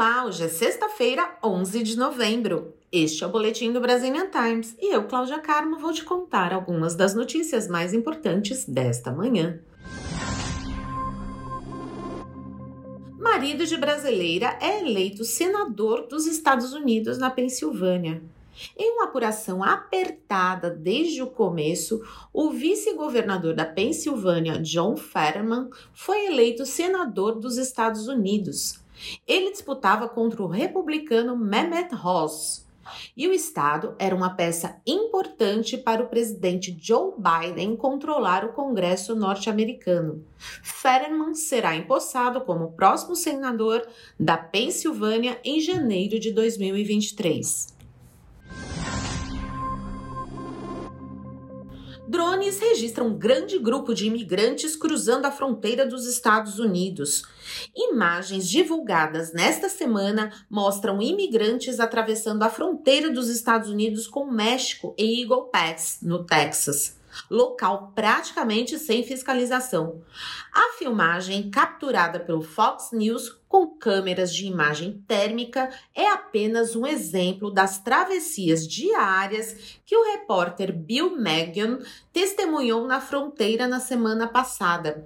Olá, hoje é sexta-feira, 11 de novembro. Este é o Boletim do Brazilian Times e eu, Cláudia Carmo, vou te contar algumas das notícias mais importantes desta manhã. Marido de brasileira é eleito senador dos Estados Unidos na Pensilvânia. Em uma apuração apertada desde o começo, o vice-governador da Pensilvânia, John Fetterman, foi eleito senador dos Estados Unidos. Ele disputava contra o republicano Mehmet Oz. E o Estado era uma peça importante para o presidente Joe Biden controlar o Congresso norte-americano. Fetterman será empossado como próximo senador da Pensilvânia em janeiro de 2023. Drones registram um grande grupo de imigrantes cruzando a fronteira dos Estados Unidos. Imagens divulgadas nesta semana mostram imigrantes atravessando a fronteira dos Estados Unidos com o México em Eagle Pass, no Texas local praticamente sem fiscalização. A filmagem, capturada pelo Fox News com câmeras de imagem térmica, é apenas um exemplo das travessias diárias que o repórter Bill Megan testemunhou na fronteira na semana passada.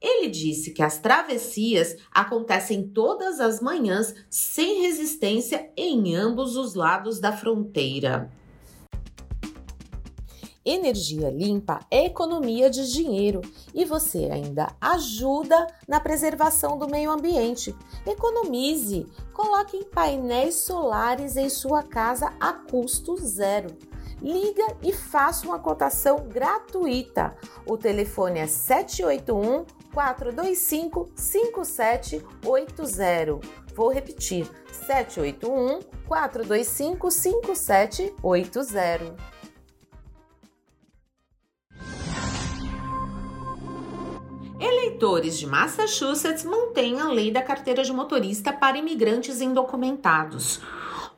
Ele disse que as travessias acontecem todas as manhãs sem resistência em ambos os lados da fronteira. Energia limpa é economia de dinheiro e você ainda ajuda na preservação do meio ambiente. Economize! Coloque painéis solares em sua casa a custo zero. Liga e faça uma cotação gratuita. O telefone é 781 425 5780. Vou repetir: 781 425 5780. Eleitores de Massachusetts mantêm a lei da carteira de motorista para imigrantes indocumentados.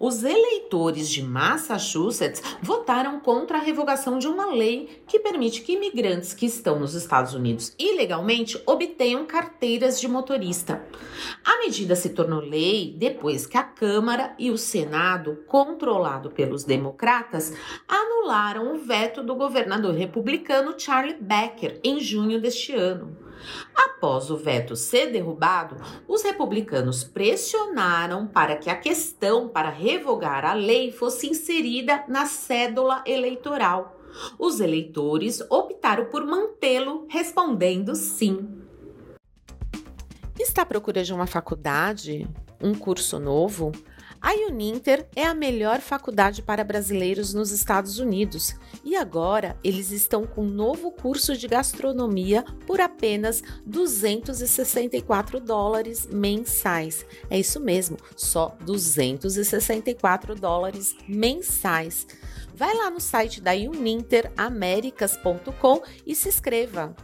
Os eleitores de Massachusetts votaram contra a revogação de uma lei que permite que imigrantes que estão nos Estados Unidos ilegalmente obtenham carteiras de motorista. A medida se tornou lei depois que a Câmara e o Senado, controlado pelos democratas, anularam o veto do governador republicano Charlie Becker em junho deste ano. Após o veto ser derrubado, os republicanos pressionaram para que a questão para revogar a lei fosse inserida na cédula eleitoral. Os eleitores optaram por mantê-lo, respondendo sim. Está à procura de uma faculdade? Um curso novo? A Uninter é a melhor faculdade para brasileiros nos Estados Unidos e agora eles estão com um novo curso de gastronomia por apenas 264 dólares mensais. É isso mesmo, só 264 dólares mensais. Vai lá no site da uninteraméricas.com e se inscreva.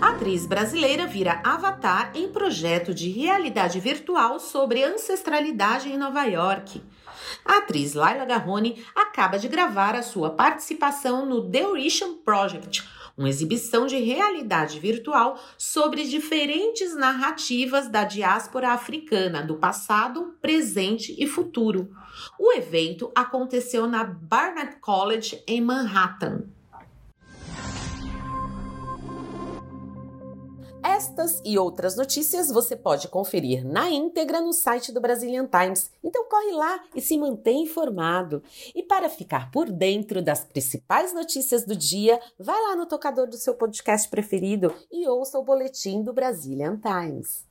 A atriz brasileira vira avatar em projeto de realidade virtual sobre ancestralidade em Nova York. A atriz Laila Garrone acaba de gravar a sua participação no The Orisham Project, uma exibição de realidade virtual sobre diferentes narrativas da diáspora africana do passado, presente e futuro. O evento aconteceu na Barnard College em Manhattan. Estas e outras notícias você pode conferir na íntegra no site do Brazilian Times. Então corre lá e se mantém informado. E para ficar por dentro das principais notícias do dia, vai lá no tocador do seu podcast preferido e ouça o boletim do Brazilian Times.